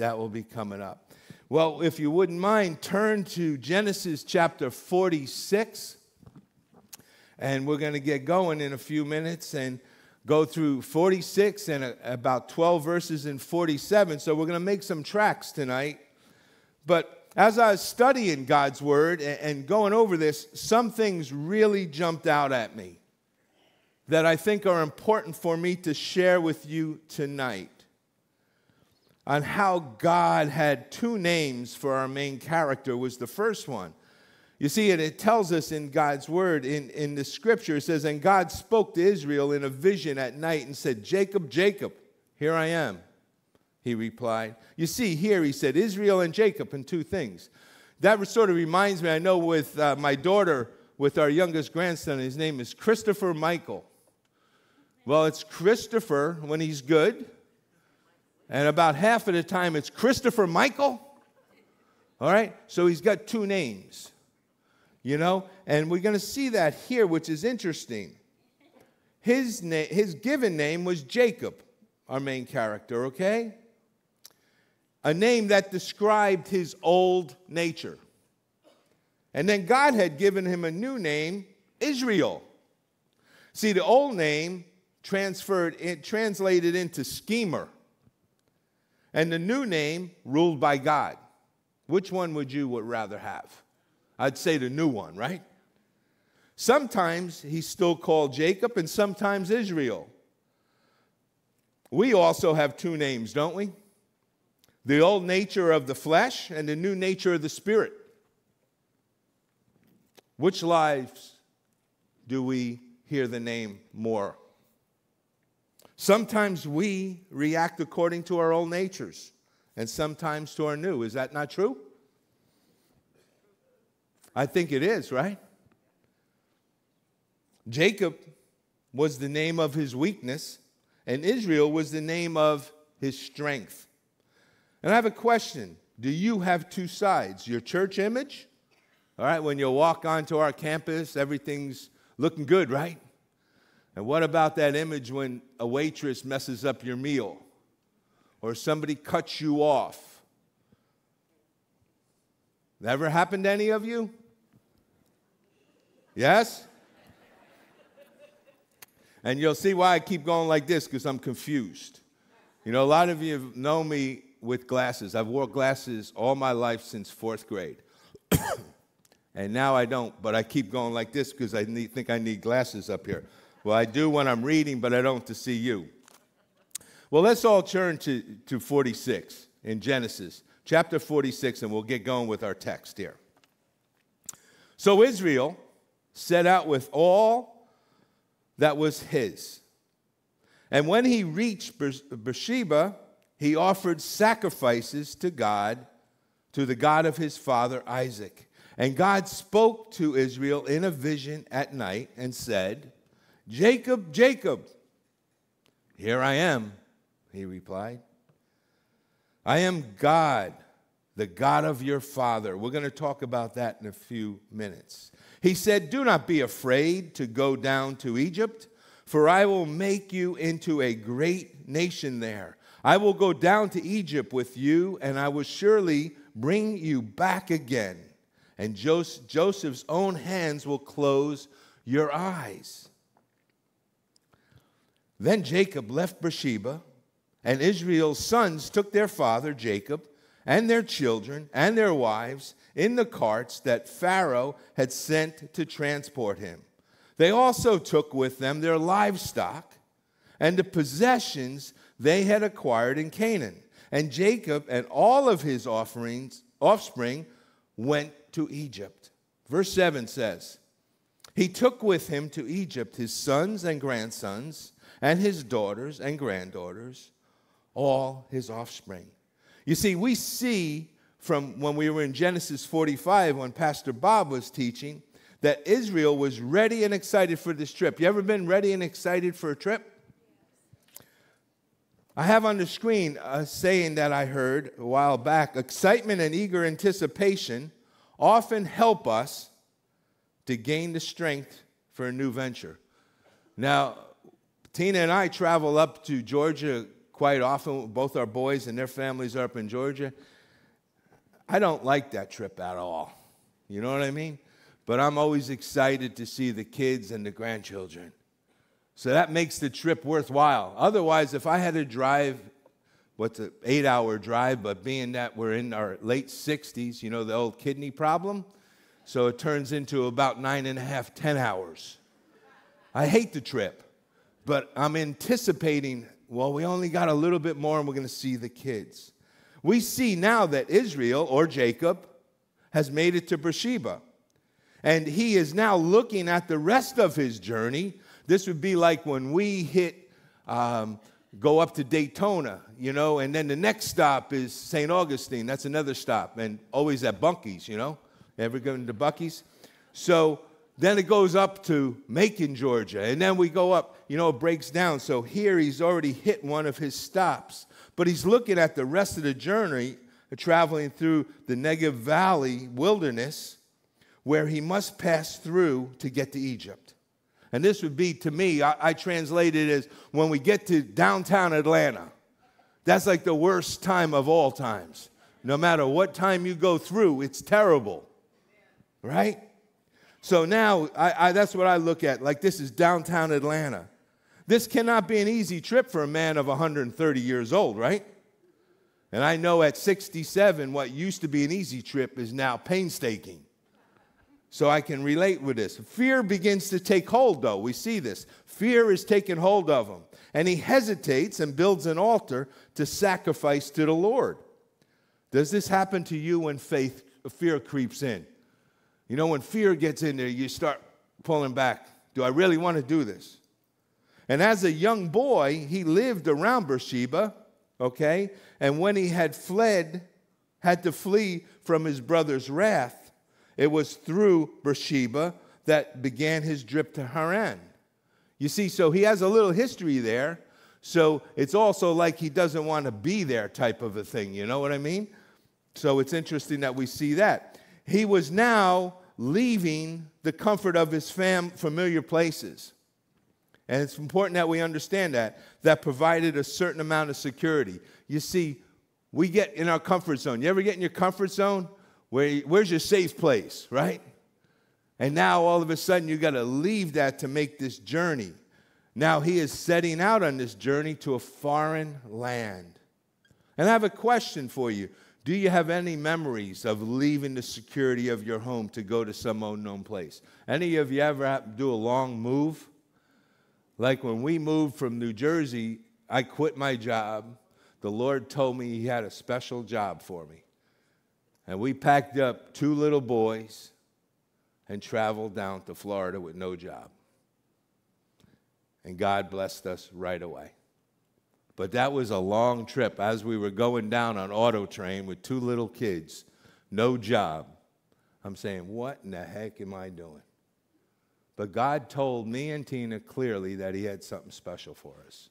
that will be coming up. Well, if you wouldn't mind, turn to Genesis chapter 46. And we're going to get going in a few minutes and go through 46 and a, about 12 verses in 47. So we're going to make some tracks tonight. But as I was studying God's word and, and going over this, some things really jumped out at me that I think are important for me to share with you tonight on how God had two names for our main character was the first one. You see, and it tells us in God's word, in, in the scripture, it says, And God spoke to Israel in a vision at night and said, Jacob, Jacob, here I am. He replied. You see, here he said, Israel and Jacob, and two things. That sort of reminds me, I know with uh, my daughter, with our youngest grandson, his name is Christopher Michael. Well, it's Christopher when he's good, and about half of the time it's Christopher Michael. All right? So he's got two names, you know? And we're going to see that here, which is interesting. His, na- his given name was Jacob, our main character, okay? A name that described his old nature. And then God had given him a new name, Israel. See, the old name transferred, it translated into schemer and the new name ruled by God. Which one would you would rather have? I'd say the new one, right? Sometimes he's still called Jacob and sometimes Israel. We also have two names, don't we? The old nature of the flesh and the new nature of the spirit. Which lives do we hear the name more Sometimes we react according to our old natures, and sometimes to our new. Is that not true? I think it is, right? Jacob was the name of his weakness, and Israel was the name of his strength. And I have a question Do you have two sides? Your church image? All right, when you walk onto our campus, everything's looking good, right? And what about that image when a waitress messes up your meal or somebody cuts you off? Never happened to any of you? Yes? And you'll see why I keep going like this because I'm confused. You know, a lot of you know me with glasses. I've wore glasses all my life since fourth grade. and now I don't, but I keep going like this because I need, think I need glasses up here. Well, I do when I'm reading, but I don't to see you. Well, let's all turn to, to 46 in Genesis, chapter 46, and we'll get going with our text here. So Israel set out with all that was his. And when he reached Beersheba, he offered sacrifices to God, to the God of his father Isaac. And God spoke to Israel in a vision at night and said, Jacob, Jacob. Here I am, he replied. I am God, the God of your father. We're going to talk about that in a few minutes. He said, Do not be afraid to go down to Egypt, for I will make you into a great nation there. I will go down to Egypt with you, and I will surely bring you back again. And Joseph's own hands will close your eyes. Then Jacob left Beersheba, and Israel's sons took their father Jacob and their children and their wives in the carts that Pharaoh had sent to transport him. They also took with them their livestock and the possessions they had acquired in Canaan. And Jacob and all of his offerings, offspring went to Egypt. Verse 7 says, He took with him to Egypt his sons and grandsons and his daughters and granddaughters, all his offspring. You see, we see from when we were in Genesis 45 when Pastor Bob was teaching that Israel was ready and excited for this trip. You ever been ready and excited for a trip? I have on the screen a saying that I heard a while back excitement and eager anticipation often help us to gain the strength for a new venture. Now, Tina and I travel up to Georgia quite often. Both our boys and their families are up in Georgia. I don't like that trip at all. You know what I mean? But I'm always excited to see the kids and the grandchildren. So that makes the trip worthwhile. Otherwise, if I had to drive, what's an eight hour drive, but being that we're in our late 60s, you know, the old kidney problem, so it turns into about nine and a half, ten hours. I hate the trip, but I'm anticipating, well, we only got a little bit more and we're going to see the kids. We see now that Israel or Jacob has made it to Beersheba. And he is now looking at the rest of his journey. This would be like when we hit, um, go up to Daytona, you know, and then the next stop is St. Augustine. That's another stop, and always at Bunky's, you know. Ever going to Buc-ee's? So then it goes up to Macon, Georgia, and then we go up, you know, it breaks down. So here he's already hit one of his stops, but he's looking at the rest of the journey, uh, traveling through the Negev Valley wilderness, where he must pass through to get to Egypt. And this would be, to me, I, I translate it as when we get to downtown Atlanta. That's like the worst time of all times. No matter what time you go through, it's terrible right? So now I, I, that's what I look at. Like this is downtown Atlanta. This cannot be an easy trip for a man of 130 years old, right? And I know at 67, what used to be an easy trip is now painstaking. So I can relate with this. Fear begins to take hold, though. We see this. Fear is taking hold of him. And he hesitates and builds an altar to sacrifice to the Lord. Does this happen to you when faith, fear creeps in? You know, when fear gets in there, you start pulling back. Do I really want to do this? And as a young boy, he lived around Beersheba, okay? And when he had fled, had to flee from his brother's wrath, it was through Beersheba that began his trip to Haran. You see, so he has a little history there. So it's also like he doesn't want to be there, type of a thing. You know what I mean? So it's interesting that we see that. He was now leaving the comfort of his fam- familiar places. And it's important that we understand that. That provided a certain amount of security. You see, we get in our comfort zone. You ever get in your comfort zone? Where, where's your safe place, right? And now all of a sudden you got to leave that to make this journey. Now he is setting out on this journey to a foreign land. And I have a question for you. Do you have any memories of leaving the security of your home to go to some unknown place? Any of you ever do a long move? Like when we moved from New Jersey, I quit my job. The Lord told me He had a special job for me. And we packed up two little boys and traveled down to Florida with no job. And God blessed us right away. But that was a long trip as we were going down on auto train with two little kids, no job. I'm saying, what in the heck am I doing? But God told me and Tina clearly that He had something special for us.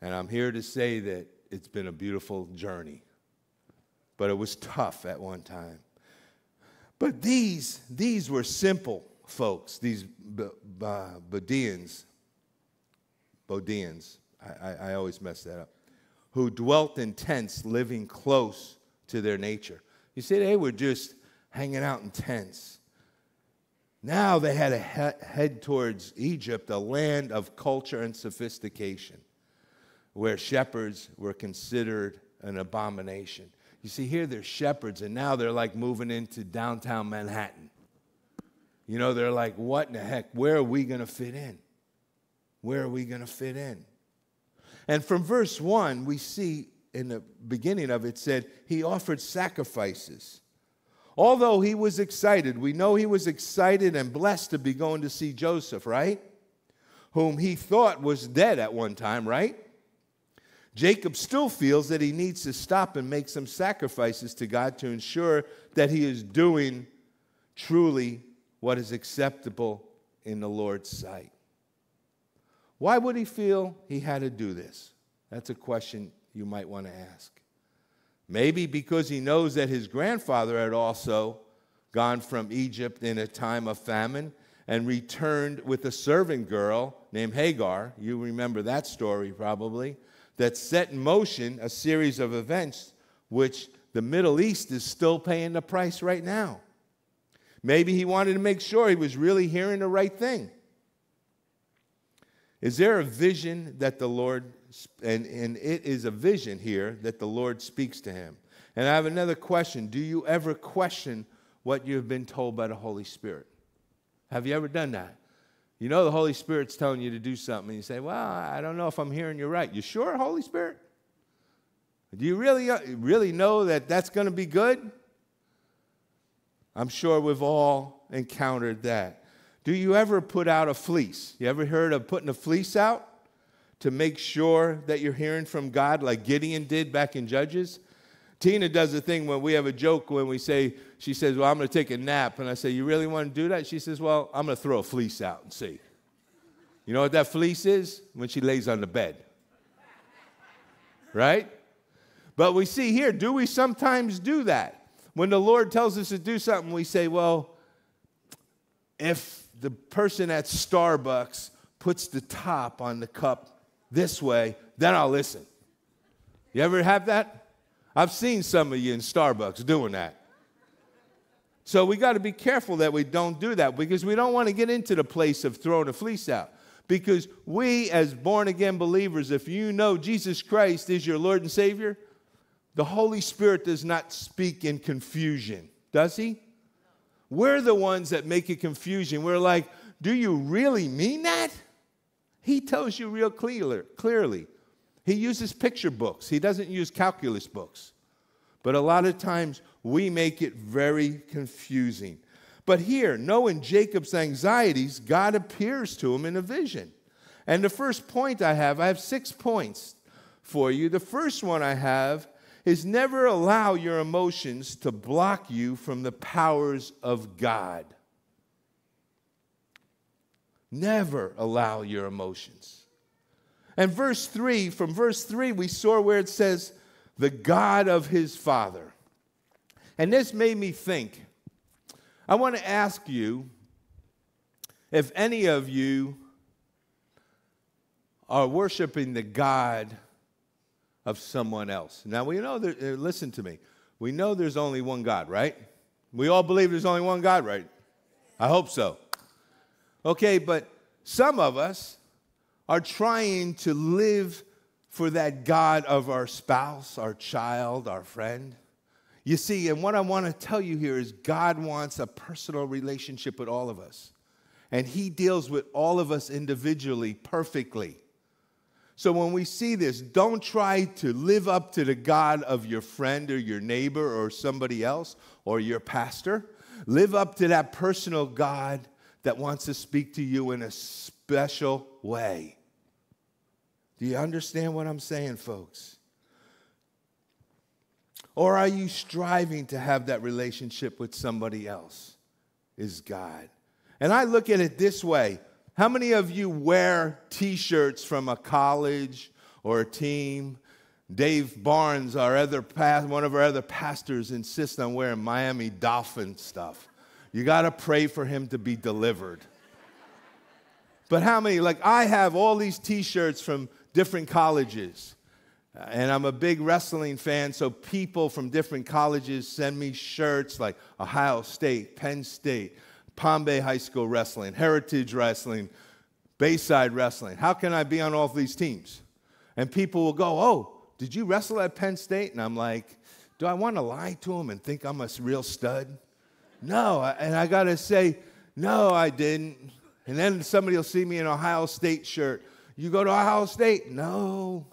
And I'm here to say that it's been a beautiful journey. But it was tough at one time. But these, these were simple folks, these uh, Bodians, Bodians. I, I, always mess that up, who dwelt in tents, living close to their nature. You see, they were just hanging out in tents. Now they had to he- head towards Egypt, a land of culture and sophistication, where shepherds were considered an abomination. You see, here they're shepherds, and now they're like moving into downtown Manhattan. You know, they're like, what in the heck? Where are we going to fit in? Where are we going to fit in? And from verse 1, we see in the beginning of it said, He offered sacrifices. Although he was excited, we know he was excited and blessed to be going to see Joseph, right? Whom he thought was dead at one time, right? Jacob still feels that he needs to stop and make some sacrifices to God to ensure that he is doing truly what is acceptable in the Lord's sight. Why would he feel he had to do this? That's a question you might want to ask. Maybe because he knows that his grandfather had also gone from Egypt in a time of famine and returned with a servant girl named Hagar. You remember that story probably. that set in motion a series of events which the Middle East is still paying the price right now. Maybe he wanted to make sure he was really hearing the right thing. Is there a vision that the Lord, and, and it is a vision here that the Lord speaks to him? And I have another question. Do you ever question what you've been told by the Holy Spirit? Have you ever done that? You know the Holy Spirit's telling you to do something, and you say, Well, I don't know if I'm hearing you right. You sure, Holy Spirit? Do you really, uh, really know that that's going to be good? I'm sure we've all encountered that. Do you ever put out a fleece? You ever heard of putting a fleece out to make sure that you're hearing from God like Gideon did back in Judges? Tina does a thing when we have a joke when we say, she says, Well, I'm going to take a nap. And I say, You really want to do that? She says, Well, I'm going to throw a fleece out and see. You know what that fleece is? When she lays on the bed. Right? But we see here, do we sometimes do that? When the Lord tells us to do something, we say, Well, if the person at Starbucks puts the top on the cup this way, then I'll listen. You ever have that? I've seen some of you in Starbucks doing that. So we got to be careful that we don't do that because we don't want to get into the place of throwing a fleece out. Because we, as born again believers, if you know Jesus Christ is your Lord and Savior, the Holy Spirit does not speak in confusion, does He? We're the ones that make it confusion. We're like, do you really mean that? He tells you real clear, clearly. He uses picture books, he doesn't use calculus books. But a lot of times we make it very confusing. But here, knowing Jacob's anxieties, God appears to him in a vision. And the first point I have, I have six points for you. The first one I have is never allow your emotions to block you from the powers of God. Never allow your emotions. And verse 3, from verse 3, we saw where it says, the God of his father. And this made me think. I want to ask you if any of you are worshiping the God of someone else. Now, we know that, uh, listen to me, we know there's only one God, right? We all believe there's only one God, right? I hope so. Okay, but some of us are trying to live for that God of our spouse, our child, our friend. You see, and what I want to tell you here is God wants a personal relationship with all of us. And He deals with all of us individually perfectly. So when we see this, don't try to live up to the God of your friend or your neighbor or somebody else or your pastor. Live up to that personal God that wants to speak to you in a special way. Do you understand what I'm saying, folks? Or are you striving to have that relationship with somebody else? Is God. And I look at it this way how many of you wear t shirts from a college or a team? Dave Barnes, our other one of our other pastors, insists on wearing Miami Dolphin stuff. You got to pray for him to be delivered. But how many? Like, I have all these t shirts from different colleges. Uh, and I'm a big wrestling fan, so people from different colleges send me shirts like Ohio State, Penn State, Palm Bay High School Wrestling, Heritage Wrestling, Bayside Wrestling. How can I be on all these teams? And people will go, Oh, did you wrestle at Penn State? And I'm like, Do I want to lie to them and think I'm a real stud? No. And I got to say, No, I didn't. And then somebody will see me in Ohio State shirt. You go to Ohio State? No.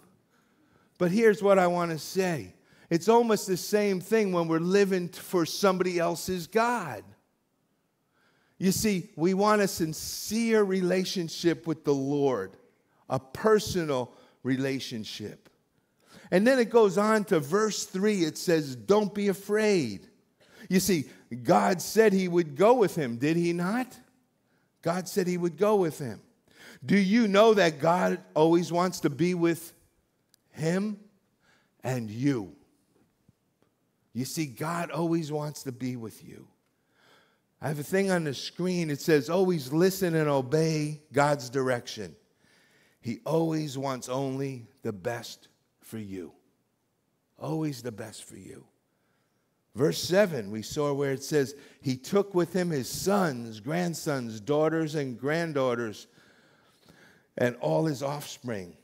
But here's what I want to say it's almost the same thing when we're living for somebody else's God. You see, we want a sincere relationship with the Lord, a personal relationship. And then it goes on to verse 3, it says, Don't be afraid. You see, God said He would go with him, did He not? God said He would go with him. Do you know that God always wants to be with him and you? You see, God always wants to be with you. I have a thing on the screen. It says, always listen and obey God's direction. He always wants only the best for you. Always the best for you. Verse 7, we saw where it says, He took with him his sons, grandsons, daughters, and granddaughters, and all his offspring.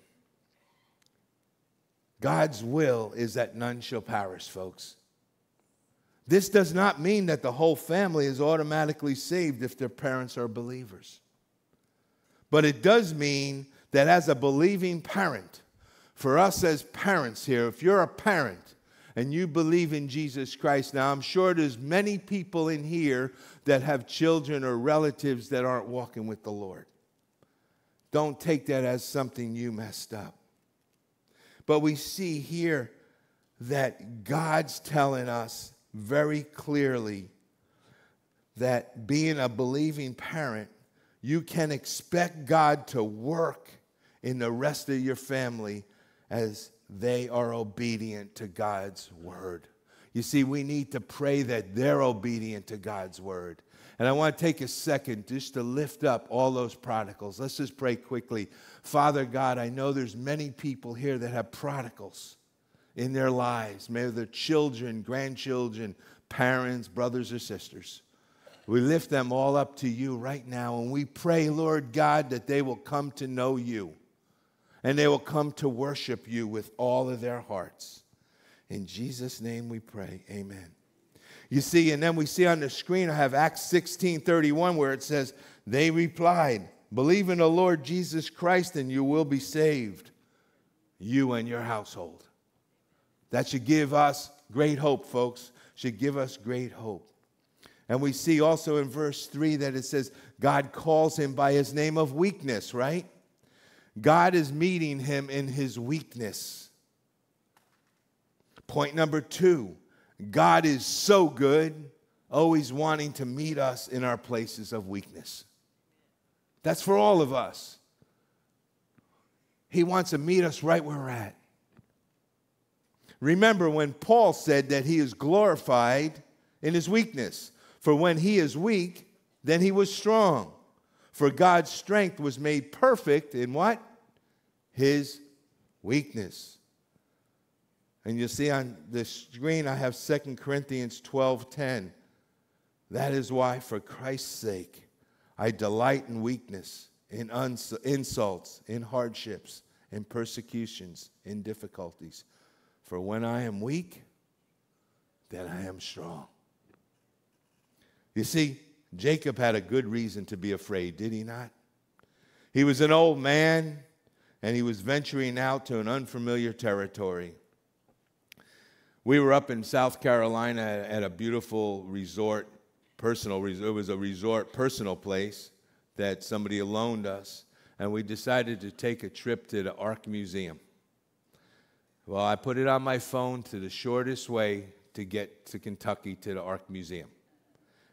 God's will is that none shall perish, folks. This does not mean that the whole family is automatically saved if their parents are believers. But it does mean that as a believing parent, for us as parents here, if you're a parent and you believe in Jesus Christ, now I'm sure there's many people in here that have children or relatives that aren't walking with the Lord. Don't take that as something you messed up. But we see here that God's telling us very clearly that being a believing parent, you can expect God to work in the rest of your family as they are obedient to God's word. You see, we need to pray that they're obedient to God's word. And I want to take a second just to lift up all those prodigals. Let's just pray quickly. Father God, I know there's many people here that have prodigals in their lives. Maybe their children, grandchildren, parents, brothers or sisters. We lift them all up to you right now, and we pray, Lord God, that they will come to know you and they will come to worship you with all of their hearts. In Jesus' name we pray. Amen. You see, and then we see on the screen, I have Acts 16 31, where it says, They replied, Believe in the Lord Jesus Christ, and you will be saved, you and your household. That should give us great hope, folks. Should give us great hope. And we see also in verse 3 that it says, God calls him by his name of weakness, right? God is meeting him in his weakness. Point number two God is so good, always wanting to meet us in our places of weakness. That's for all of us. He wants to meet us right where we're at. Remember when Paul said that he is glorified in his weakness. For when he is weak, then he was strong. For God's strength was made perfect in what? His weakness. And you see on the screen, I have 2 Corinthians 12 10. That is why, for Christ's sake, I delight in weakness, in insults, in hardships, in persecutions, in difficulties. For when I am weak, then I am strong. You see, Jacob had a good reason to be afraid, did he not? He was an old man and he was venturing out to an unfamiliar territory. We were up in South Carolina at a beautiful resort, personal resort. It was a resort, personal place that somebody loaned us, and we decided to take a trip to the Ark Museum. Well, I put it on my phone to the shortest way to get to Kentucky to the Ark Museum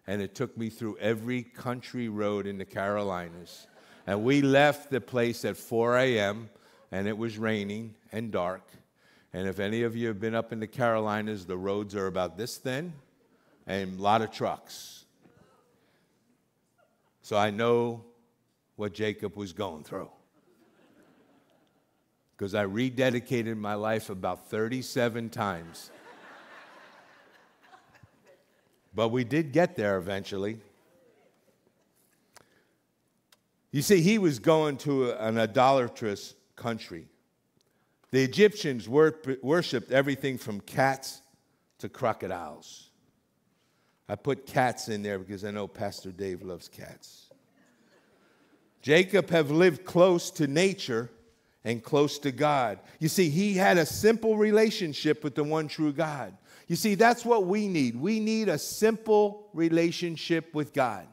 and it took me through every country road in the Carolinas. And we left the place at 4 a.m., and it was raining and dark. And if any of you have been up in the Carolinas, the roads are about this thin and a lot of trucks. So I know what Jacob was going through. Because I rededicated my life about 37 times but we did get there eventually. You see, he was going to an idolatrous country. The Egyptians worshiped everything from cats to crocodiles. I put cats in there because I know Pastor Dave loves cats. Jacob have lived close to nature and close to God. You see, he had a simple relationship with the one true God. You see, that's what we need. We need a simple relationship with God.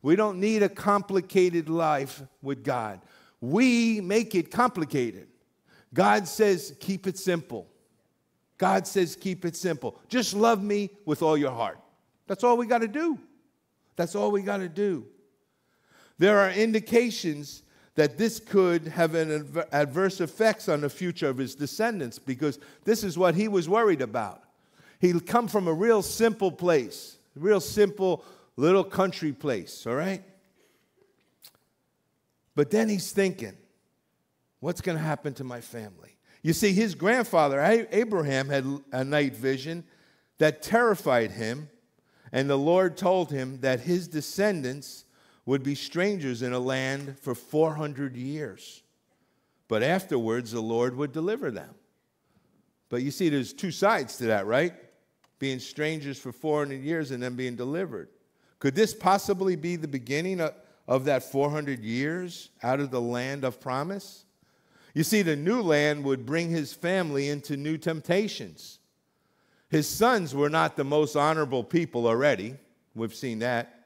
We don't need a complicated life with God. We make it complicated. God says, keep it simple. God says, keep it simple. Just love me with all your heart. That's all we got to do. That's all we got to do. There are indications that this could have an adverse effects on the future of his descendants because this is what he was worried about. He'd come from a real simple place, real simple little country place, all right? But then he's thinking, what's going to happen to my family? You see, his grandfather, Abraham, had a night vision that terrified him, and the Lord told him that his descendants would be strangers in a land for 400 years. But afterwards, the Lord would deliver them. But you see, there's two sides to that, right? Being strangers for 400 years and then being delivered. Could this possibly be the beginning of, of that 400 years out of the land of promise? You see, the new land would bring his family into new temptations. His sons were not the most honorable people already. We've seen that.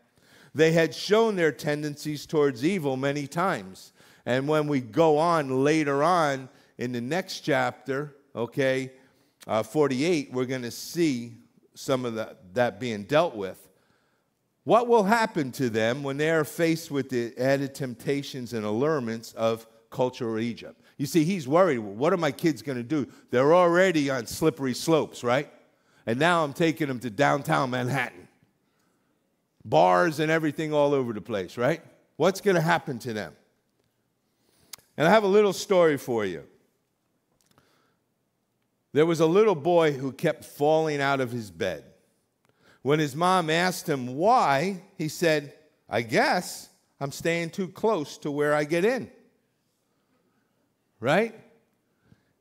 They had shown their tendencies towards evil many times. And when we go on later on in the next chapter, okay, uh, 48, we're going to see some of the, that being dealt with. What will happen to them when they are faced with the added temptations and allurements of cultural Egypt? You see, he's worried. what are my kids going to do? They're already on slippery slopes, right? And now I'm taking them to downtown Manhattan. Bars and everything all over the place, right? What's going to happen to them? And I have a little story for you. There was a little boy who kept falling out of his bed. When his mom asked him why, he said, I guess I'm staying too close to where I get in right?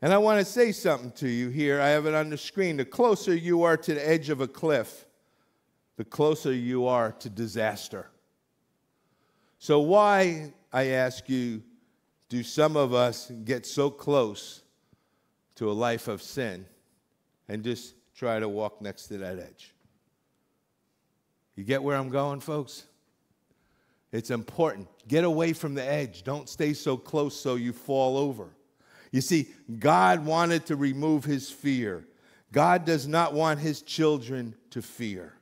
And I want to say something to you here. I have it on the screen. The closer you are to the edge of a cliff, the closer you are to disaster. So, why, I ask you, do some of us get so close to a life of sin and just try to walk next to that edge? You get where I'm going, folks? It's important. Get away from the edge. Don't stay so close so you fall over. You see, God wanted to remove his fear. God does not want his children to fear.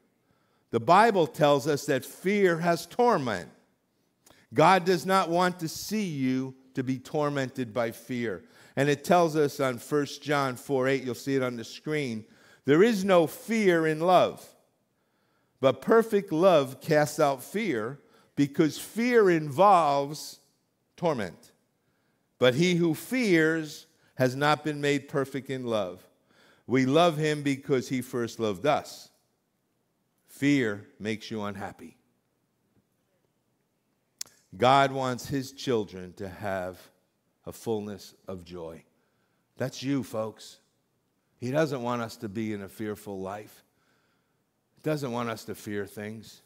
The Bible tells us that fear has torment. God does not want to see you to be tormented by fear. And it tells us on 1 John 4 8, you'll see it on the screen, there is no fear in love. But perfect love casts out fear because fear involves torment. But he who fears has not been made perfect in love. We love him because he first loved us. Fear makes you unhappy. God wants his children to have a fullness of joy. That's you, folks. He doesn't want us to be in a fearful life. He doesn't want us to fear things.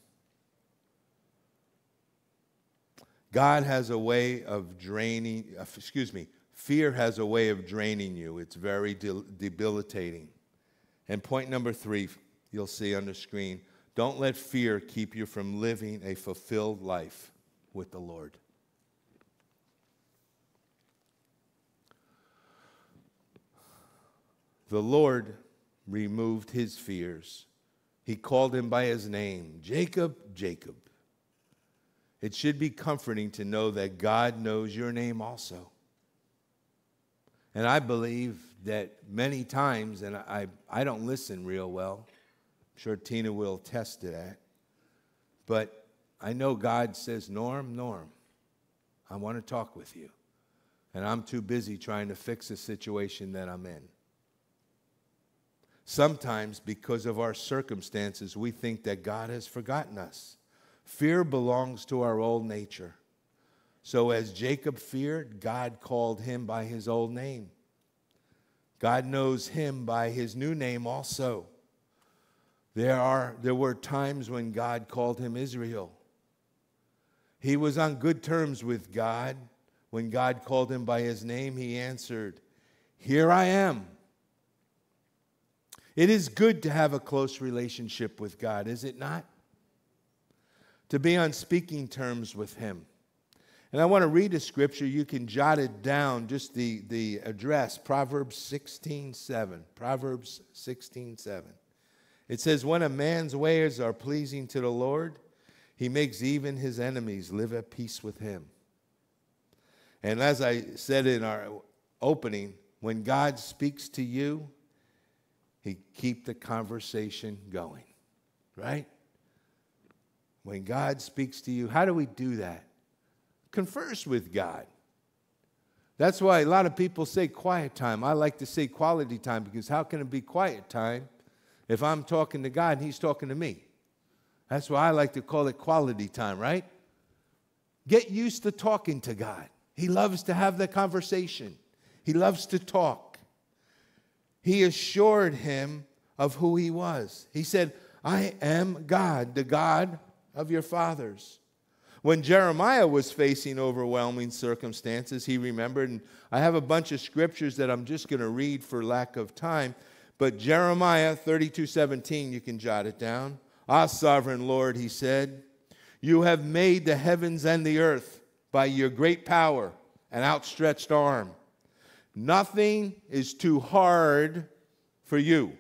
God has a way of draining, uh, excuse me, fear has a way of draining you. It's very de- debilitating. And point number three, you'll see on the screen don't let fear keep you from living a fulfilled life with the Lord. The Lord removed his fears. He called him by his name Jacob, Jacob. It should be comforting to know that God knows your name also. And I believe that many times, and I, I don't listen real well, sure Tina will attest to that, but I know God says, Norm, Norm, I want to talk with you. And I'm too busy trying to fix the situation that I'm in. Sometimes, because of our circumstances, we think that God has forgotten us. Fear belongs to our old nature. So, as Jacob feared, God called him by his old name. God knows him by his new name also. There, are, there were times when God called him Israel. He was on good terms with God. When God called him by his name, he answered, Here I am. It is good to have a close relationship with God, is it not? to be on speaking terms with him. And I want to read a scripture. You can jot it down, just the, the address, Proverbs 16 7. Proverbs 16 7. It says, When a man's ways are pleasing to the Lord, he makes even his enemies live at peace with him. And as I said in our opening, when God speaks to you, he keep the conversation going, right? When God speaks to you, how do we do that? Converse with God. That's why a lot of people say quiet time. I like to say quality time because how can it be quiet time if I'm talking to God and He's talking to me? That's why I like to call it quality time, right? Get used to talking to God. He loves to have that conversation, He loves to talk. He assured him of who he was. He said, I am God, the God of your fathers. When Jeremiah was facing overwhelming circumstances, he remembered, and I have a bunch of scriptures that I'm just going to read for lack of time, but Jeremiah 32 17, you can jot it down. Ah, sovereign Lord, he said, you have made the heavens and the earth by your great power and outstretched arm. Nothing is too hard for you.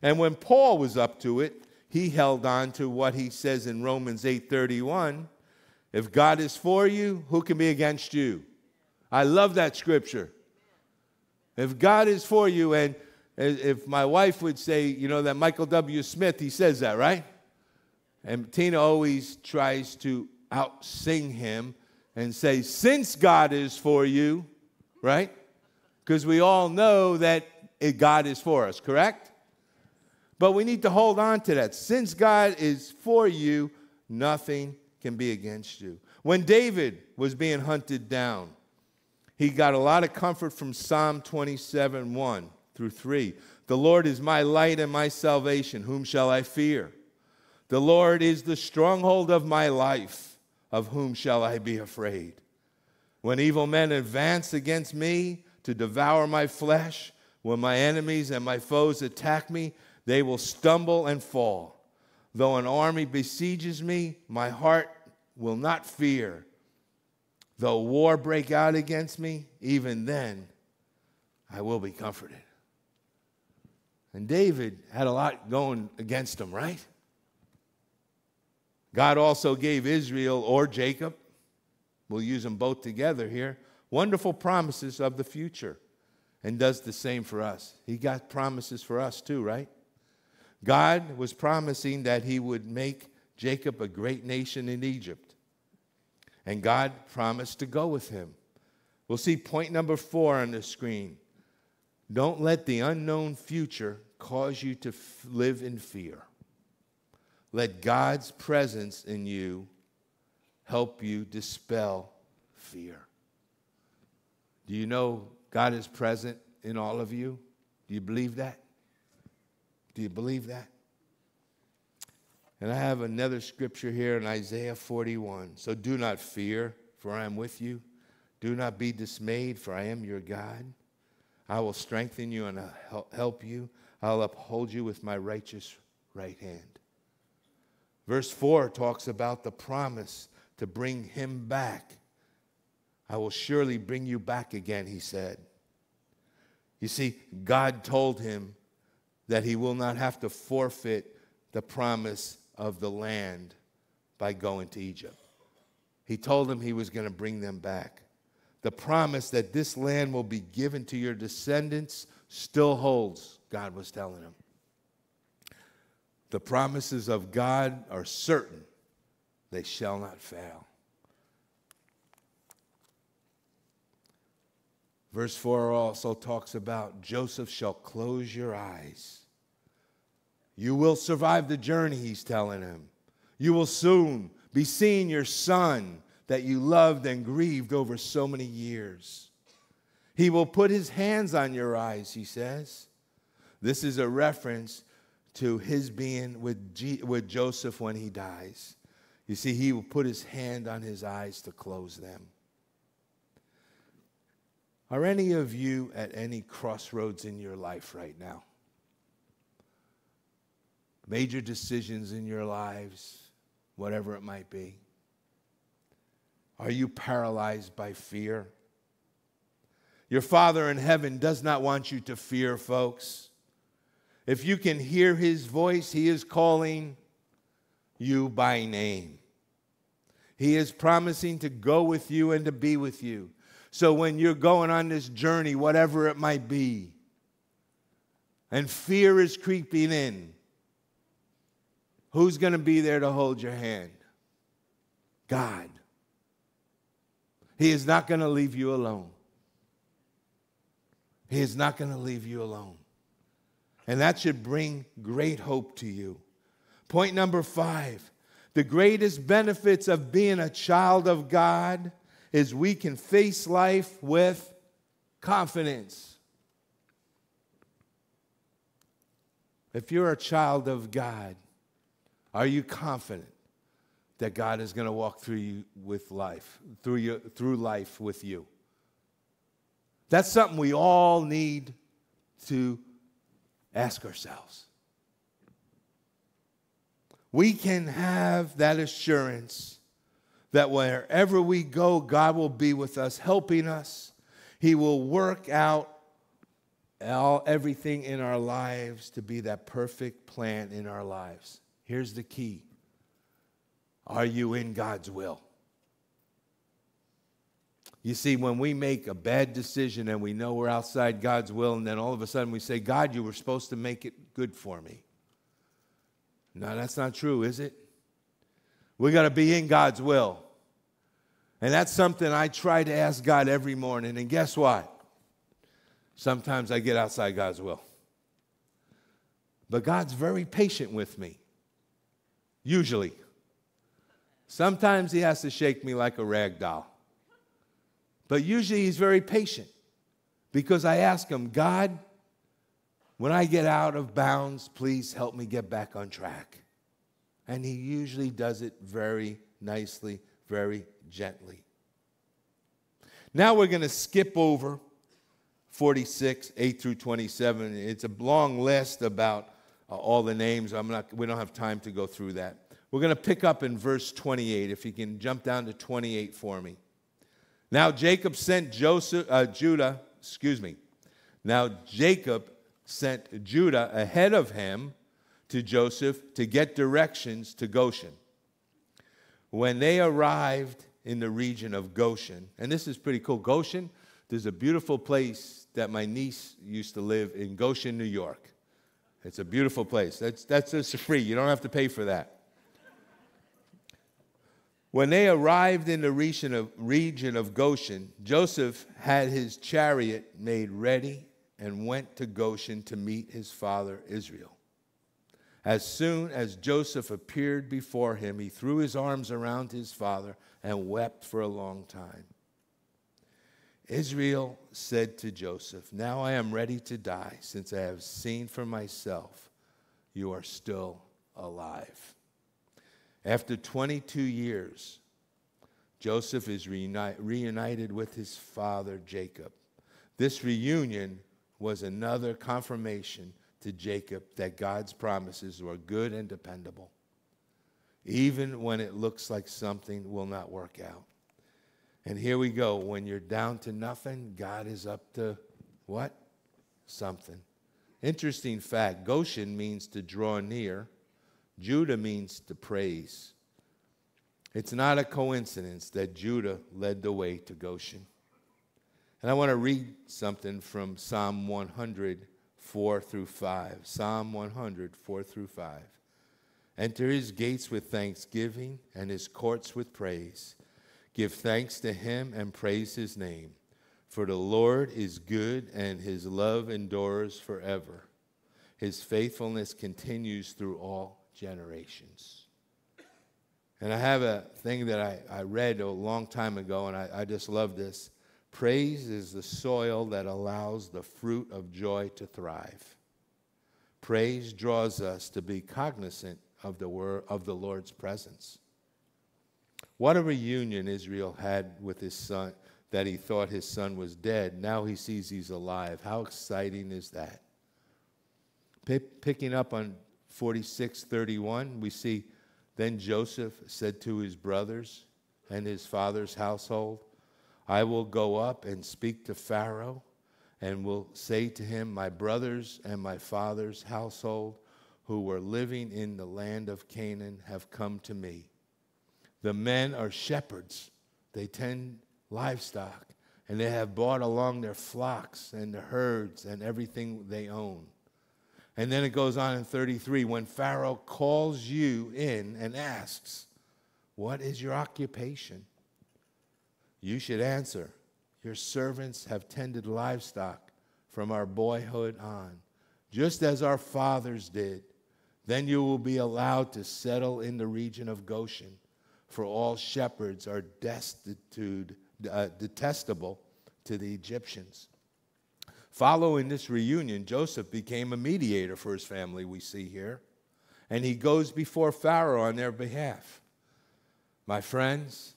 And when Paul was up to it, he held on to what he says in Romans 8:31, if God is for you, who can be against you? I love that scripture. If God is for you and if my wife would say, you know that Michael W. Smith, he says that, right? And Tina always tries to outsing him and say, since God is for you, right? Because we all know that God is for us, correct? But we need to hold on to that. Since God is for you, nothing can be against you. When David was being hunted down, he got a lot of comfort from Psalm 27 1 through 3. The Lord is my light and my salvation. Whom shall I fear? The Lord is the stronghold of my life. Of whom shall I be afraid? When evil men advance against me, to devour my flesh. When my enemies and my foes attack me, they will stumble and fall. Though an army besieges me, my heart will not fear. Though war break out against me, even then I will be comforted. And David had a lot going against him, right? God also gave Israel or Jacob, we'll use them both together here, wonderful promises of the future and does the same for us. He got promises for us too, right? God was promising that he would make Jacob a great nation in Egypt. And God promised to go with him. We'll see point number four on the screen. Don't let the unknown future cause you to f- live in fear. Let God's presence in you help you dispel fear. Do you know God is present in all of you? Do you believe that? Do you believe that? And I have another scripture here in Isaiah 41. So do not fear, for I am with you. Do not be dismayed, for I am your God. I will strengthen you and uh, help you. I'll uphold you with my righteous right hand. Verse 4 talks about the promise to bring him back I will surely bring you back again, he said. You see, God told him that he will not have to forfeit the promise of the land by going to Egypt. He told him he was going to bring them back. The promise that this land will be given to your descendants still holds, God was telling him. The promises of God are certain, they shall not fail. Verse 4 also talks about Joseph shall close your eyes. You will survive the journey, he's telling him. You will soon be seeing your son that you loved and grieved over so many years. He will put his hands on your eyes, he says. This is a reference to his being with, G- with Joseph when he dies. You see, he will put his hand on his eyes to close them. Are any of you at any crossroads in your life right now? Major decisions in your lives, whatever it might be. Are you paralyzed by fear? Your Father in heaven does not want you to fear, folks. If you can hear his voice, he is calling you by name. He is promising to go with you and to be with you. So when you're going on this journey, whatever it might be, and fear is creeping in, who's going to be there to hold your hand? God. He is not going to leave you alone. He is not going to leave you alone. And that should bring great hope to you. Point number five the greatest benefits of being a child of God is we can face life with confidence. If you're a child of God, are you confident that God is going to walk through you with life, through you, through life with you? That's something we all need to ask ourselves. We can have that assurance that wherever we go, God will be with us, helping us. He will work out all, everything in our lives to be that perfect plan in our lives. Here's the key Are you in God's will? You see, when we make a bad decision and we know we're outside God's will, and then all of a sudden we say, God, you were supposed to make it good for me. No, that's not true, is it? We got to be in God's will. And that's something I try to ask God every morning. And guess what? Sometimes I get outside God's will. But God's very patient with me, usually. Sometimes He has to shake me like a rag doll. But usually he's very patient because I ask him, God, when I get out of bounds, please help me get back on track. And he usually does it very nicely, very gently. Now we're going to skip over 46, 8 through 27. It's a long list about uh, all the names. I'm not, we don't have time to go through that. We're going to pick up in verse 28. If you can jump down to 28 for me. Now Jacob sent Joseph, uh, Judah, excuse me. Now Jacob sent Judah ahead of him to Joseph to get directions to Goshen. When they arrived in the region of Goshen, and this is pretty cool. Goshen, there's a beautiful place that my niece used to live in Goshen, New York. It's a beautiful place. That's, that's just free. You don't have to pay for that. When they arrived in the region of, region of Goshen, Joseph had his chariot made ready and went to Goshen to meet his father Israel. As soon as Joseph appeared before him, he threw his arms around his father and wept for a long time. Israel said to Joseph, Now I am ready to die, since I have seen for myself you are still alive. After 22 years, Joseph is reunited with his father Jacob. This reunion was another confirmation to Jacob that God's promises were good and dependable, even when it looks like something will not work out. And here we go. When you're down to nothing, God is up to what? Something. Interesting fact Goshen means to draw near Judah means to praise. It's not a coincidence that Judah led the way to Goshen. And I want to read something from Psalm 100, 4 through 5. Psalm 100, 4 through 5. Enter his gates with thanksgiving and his courts with praise. Give thanks to him and praise his name. For the Lord is good and his love endures forever. His faithfulness continues through all generations. And I have a thing that I, I read a long time ago, and I, I just love this. Praise is the soil that allows the fruit of joy to thrive. Praise draws us to be cognizant of the, word, of the Lord's presence. What a reunion Israel had with his son, that he thought his son was dead. Now he sees he's alive. How exciting is that? P- picking up on 46 31, we see then Joseph said to his brothers and his father's household, I will go up and speak to Pharaoh and will say to him, My brothers and my father's household who were living in the land of Canaan have come to me. The men are shepherds, they tend livestock, and they have brought along their flocks and the herds and everything they own. And then it goes on in 33 when Pharaoh calls you in and asks, What is your occupation? You should answer, Your servants have tended livestock from our boyhood on, just as our fathers did. Then you will be allowed to settle in the region of Goshen, for all shepherds are destitute, uh, detestable to the Egyptians. Following this reunion, Joseph became a mediator for his family, we see here, and he goes before Pharaoh on their behalf. My friends,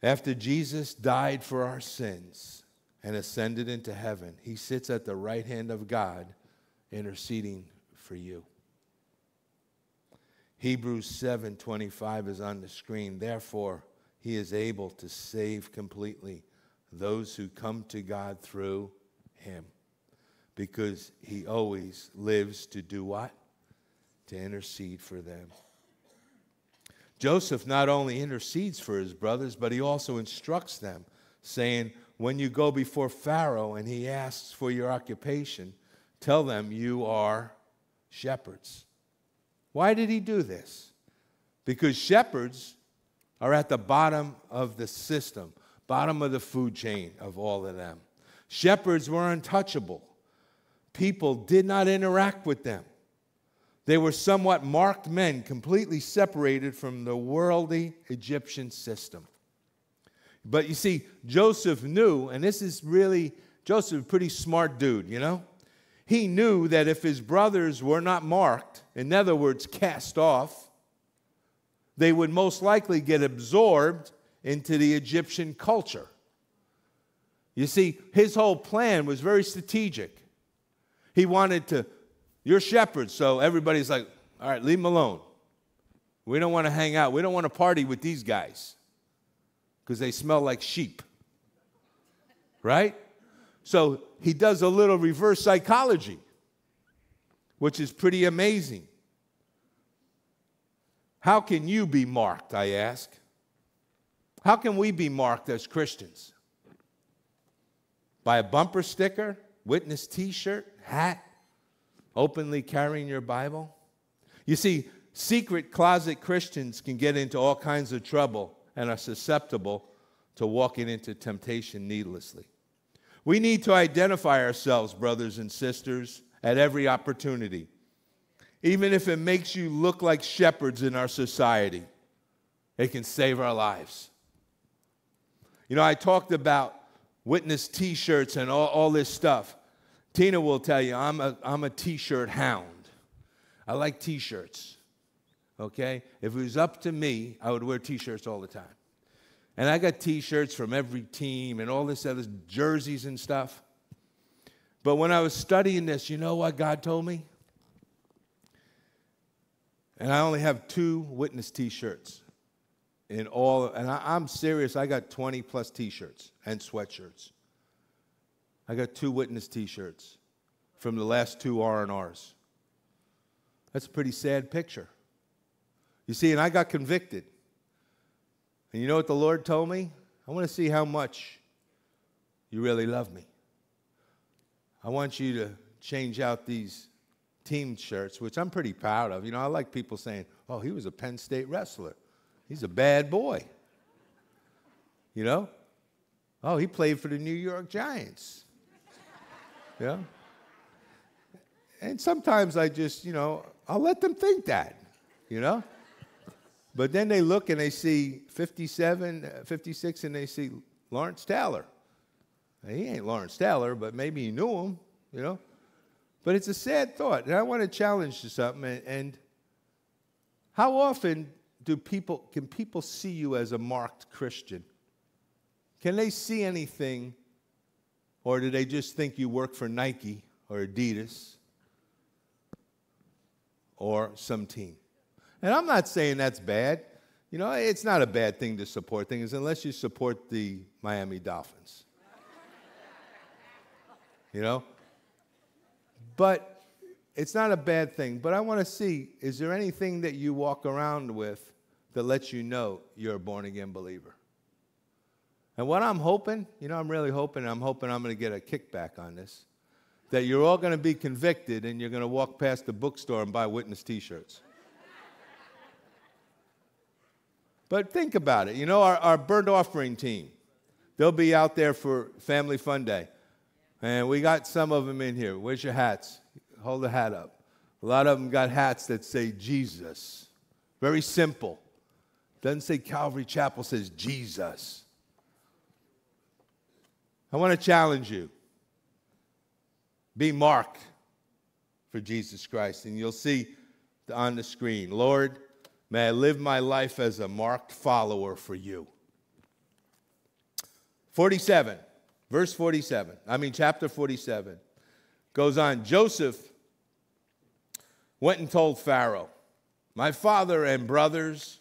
after Jesus died for our sins and ascended into heaven, he sits at the right hand of God interceding for you. Hebrews 7:25 is on the screen. Therefore, he is able to save completely those who come to God through him because he always lives to do what? To intercede for them. Joseph not only intercedes for his brothers, but he also instructs them, saying, When you go before Pharaoh and he asks for your occupation, tell them you are shepherds. Why did he do this? Because shepherds are at the bottom of the system, bottom of the food chain of all of them. Shepherds were untouchable. People did not interact with them. They were somewhat marked men, completely separated from the worldly Egyptian system. But you see, Joseph knew, and this is really, Joseph, a pretty smart dude, you know? He knew that if his brothers were not marked, in other words, cast off, they would most likely get absorbed into the Egyptian culture. You see, his whole plan was very strategic. He wanted to you're shepherds, so everybody's like, all right, leave them alone. We don't want to hang out. We don't want to party with these guys because they smell like sheep. Right? So he does a little reverse psychology, which is pretty amazing. How can you be marked, I ask? How can we be marked as Christians? By a bumper sticker, witness t shirt, hat? openly carrying your Bible? You see, secret closet Christians can get into all kinds of trouble and are susceptible to walking into temptation needlessly. We need to identify ourselves, brothers and sisters, at every opportunity, even if it makes you look like shepherds in our society. It can save our lives. You know, I talked about witness t shirts and all, all this stuff. Tina will tell you, I'm a, I'm a t shirt hound. I like t shirts. Okay? If it was up to me, I would wear t shirts all the time. And I got t shirts from every team and all this other jerseys and stuff. But when I was studying this, you know what God told me? And I only have two witness t shirts in all, and I, am serious, I got 20 plus t shirts and sweatshirts. I got two witness T-shirts from the last two R&Rs. That's a pretty sad picture. You see, and I got convicted. And you know what the Lord told me? I want to see how much you really love me. I want you to change out these team shirts, which I'm pretty proud of. You know, I like people saying, oh, he was a Penn State wrestler. He's a bad boy. You know? Oh, he played for the New York Giants. Yeah? And sometimes I just, you know, I'll let them think that, you know? But then they look and they see 57, uh, 56, and they see Lawrence Taylor. Now, he ain't Lawrence Taylor, but maybe he knew him, you know? But it's a sad thought. And I want to challenge you something. And, and how often do people, can people see you as a marked Christian? Can they see anything or do they just think you work for Nike or Adidas or some team? And I'm not saying that's bad. You know, it's not a bad thing to support things unless you support the Miami Dolphins. you know? But it's not a bad thing. But I want to see is there anything that you walk around with that lets you know you're a born again believer? And what I'm hoping, you know, I'm really hoping, I'm hoping I'm going to get a kickback on this, that you're all going to be convicted and you're going to walk past the bookstore and buy witness t shirts. but think about it. You know, our, our burnt offering team, they'll be out there for Family Fun Day. And we got some of them in here. Where's your hats? Hold the hat up. A lot of them got hats that say Jesus. Very simple. Doesn't say Calvary Chapel, says Jesus. I want to challenge you. Be marked for Jesus Christ. And you'll see on the screen Lord, may I live my life as a marked follower for you. 47, verse 47, I mean, chapter 47 goes on. Joseph went and told Pharaoh, My father and brothers,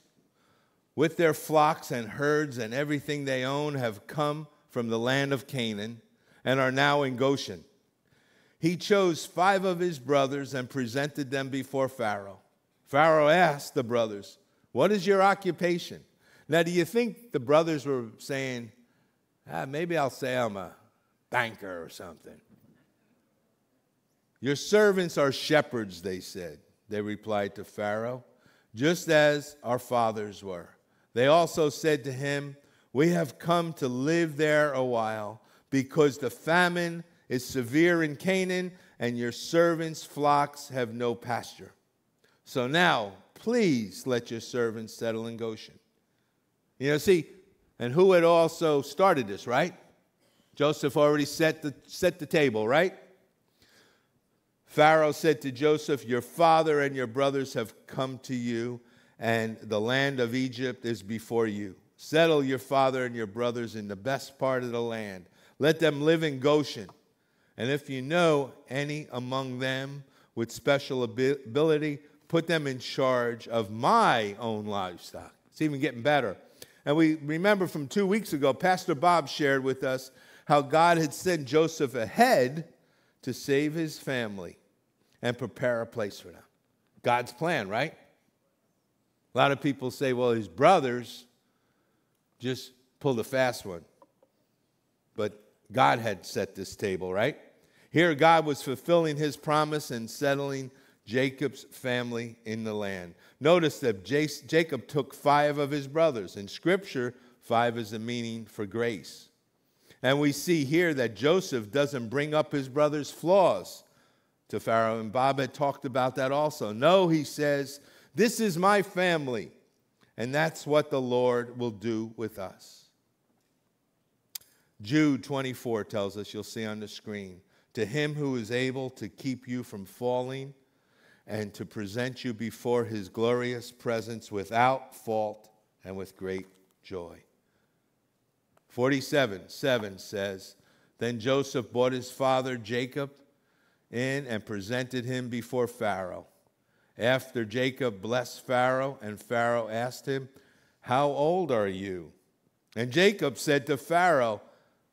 with their flocks and herds and everything they own, have come from the land of Canaan and are now in Goshen. He chose five of his brothers and presented them before Pharaoh. Pharaoh asked the brothers, What is your occupation? Now, do you think the brothers were saying, ah, maybe I'll say I'm a banker or something? Your servants are shepherds, they said. They replied to Pharaoh, just as our fathers were. They also said to him, We have come to live there a while because the famine is severe in Canaan and your servants' flocks have no pasture. So now, please let your servants settle in Goshen. You know, see, and who had also started this, right? Joseph already set the, set the table, right? Pharaoh said to Joseph, Your father and your brothers have come to you, and the land of Egypt is before you. Settle your father and your brothers in the best part of the land. Let them live in Goshen. And if you know any among them with special ability, put them in charge of my own livestock. It's even getting better. And we remember from two weeks ago, Pastor Bob shared with us how God had sent Joseph ahead to save his family and prepare a place for them. God's plan, right? A lot of people say, well, his brothers just pulled a fast one. But God had set this table, right? Here, God was fulfilling his promise and settling Jacob's family in the land. Notice that Jacob took five of his brothers. In Scripture, five is a meaning for grace. And we see here that Joseph doesn't bring up his brother's flaws to Pharaoh, and Bob had talked about that also. No, he says, This is my family, and that's what the Lord will do with us. Jude 24 tells us, you'll see on the screen, to him who is able to keep you from falling and to present you before his glorious presence without fault and with great joy. 47 7 says, Then Joseph brought his father Jacob in and presented him before Pharaoh. After Jacob blessed Pharaoh, and Pharaoh asked him, How old are you? And Jacob said to Pharaoh,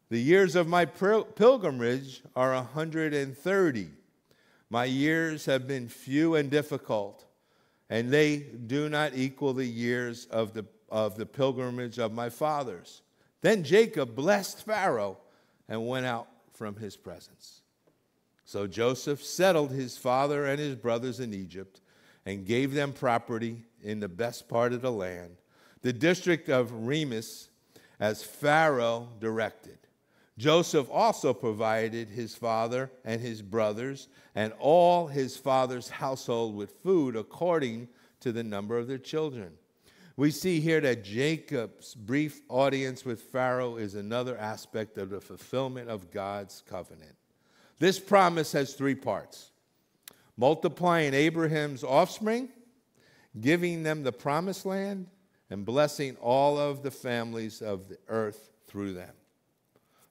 The years of my pilgrimage are a 130. My years have been few and difficult, and they do not equal the years of the, of the pilgrimage of my fathers. Then Jacob blessed Pharaoh and went out from his presence. So Joseph settled his father and his brothers in Egypt and gave them property in the best part of the land, the district of Rameses, as Pharaoh directed. Joseph also provided his father and his brothers and all his father's household with food according to the number of their children. We see here that Jacob's brief audience with Pharaoh is another aspect of the fulfillment of God's covenant. This promise has three parts multiplying Abraham's offspring, giving them the promised land, and blessing all of the families of the earth through them.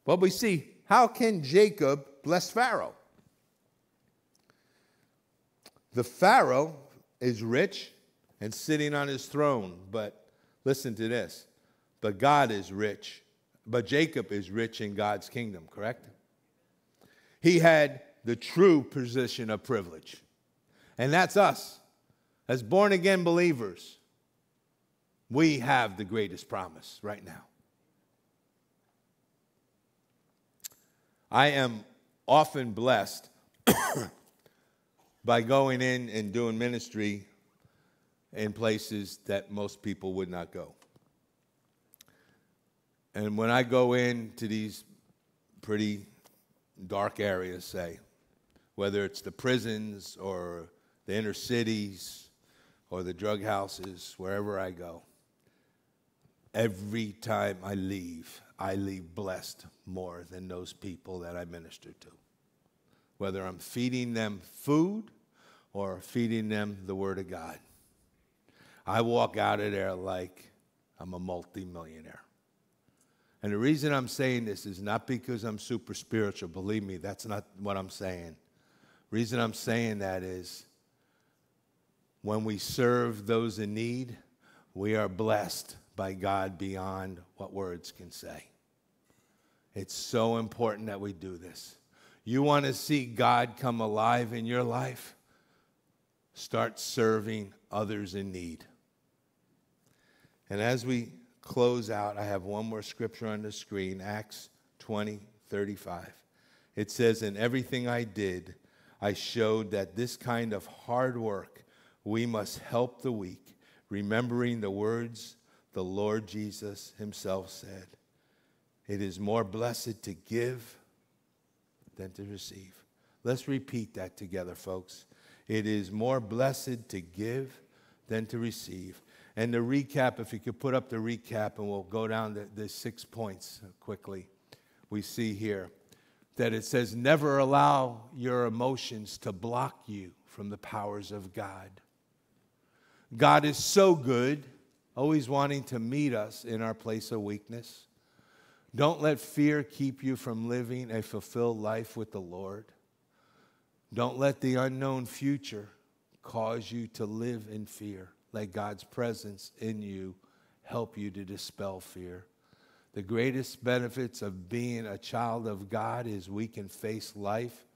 But we see how can Jacob bless Pharaoh? The Pharaoh is rich and sitting on his throne, but listen to this. But God is rich. But Jacob is rich in God's kingdom, correct? He had the true position of privilege. And that's us. As born again believers, we have the greatest promise right now. I am often blessed by going in and doing ministry in places that most people would not go. And when I go into these pretty dark areas, say, whether it's the prisons or the inner cities or the drug houses, wherever I go, every time I leave, I leave blessed more than those people that I minister to. Whether I'm feeding them food or feeding them the Word of God. I walk out of there like I'm a multimillionaire. And the reason I'm saying this is not because I'm super spiritual. Believe me, that's not what I'm saying. Reason I'm saying that is when we serve those in need, we are blessed by God beyond what words can say. It's so important that we do this. You want to see God come alive in your life? Start serving others in need. And as we close out, I have one more scripture on the screen Acts 20 35. It says, In everything I did, I showed that this kind of hard work we must help the weak, remembering the words the Lord Jesus himself said It is more blessed to give than to receive. Let's repeat that together, folks. It is more blessed to give than to receive. And the recap, if you could put up the recap, and we'll go down the, the six points quickly. We see here that it says, Never allow your emotions to block you from the powers of God. God is so good, always wanting to meet us in our place of weakness. Don't let fear keep you from living a fulfilled life with the Lord. Don't let the unknown future cause you to live in fear. Let God's presence in you help you to dispel fear. The greatest benefits of being a child of God is we can face life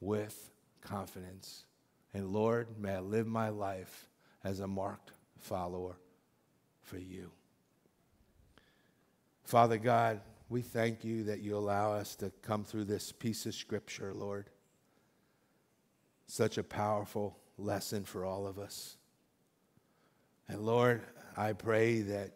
with confidence. And Lord, may I live my life as a marked follower for you. Father God, we thank you that you allow us to come through this piece of scripture, Lord. Such a powerful lesson for all of us. And Lord, I pray that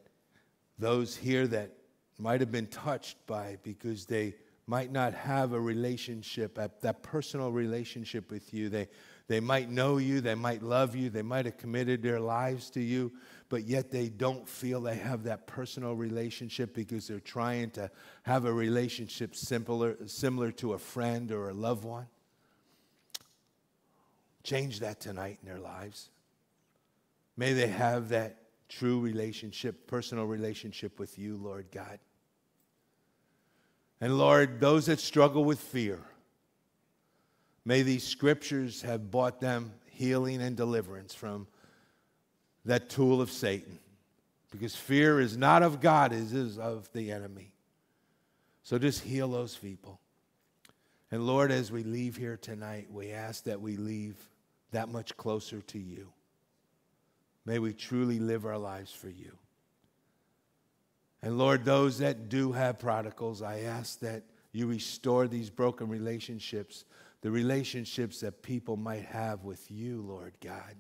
those here that might have been touched by because they might not have a relationship, that personal relationship with you. They, they might know you, they might love you, they might have committed their lives to you, but yet they don't feel they have that personal relationship because they're trying to have a relationship similar, similar to a friend or a loved one. Change that tonight in their lives. May they have that true relationship, personal relationship with you, Lord God. And Lord, those that struggle with fear, may these scriptures have brought them healing and deliverance from that tool of Satan. Because fear is not of God, it is of the enemy. So just heal those people. And Lord, as we leave here tonight, we ask that we leave that much closer to you. May we truly live our lives for you. And Lord, those that do have prodigals, I ask that you restore these broken relationships, the relationships that people might have with you, Lord God.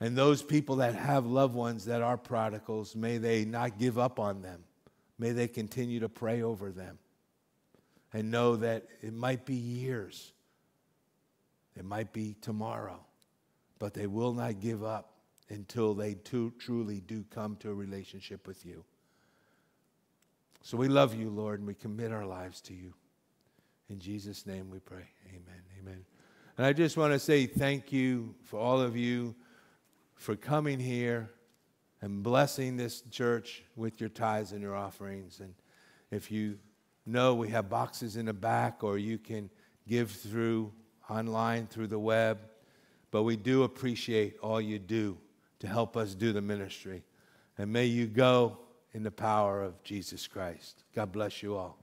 And those people that have loved ones that are prodigals, may they not give up on them. May they continue to pray over them and know that it might be years, it might be tomorrow, but they will not give up until they too, truly do come to a relationship with you. So we love you, Lord, and we commit our lives to you. In Jesus' name we pray. Amen. Amen. And I just want to say thank you for all of you for coming here and blessing this church with your tithes and your offerings. And if you know, we have boxes in the back, or you can give through online through the web. But we do appreciate all you do to help us do the ministry. And may you go in the power of Jesus Christ. God bless you all.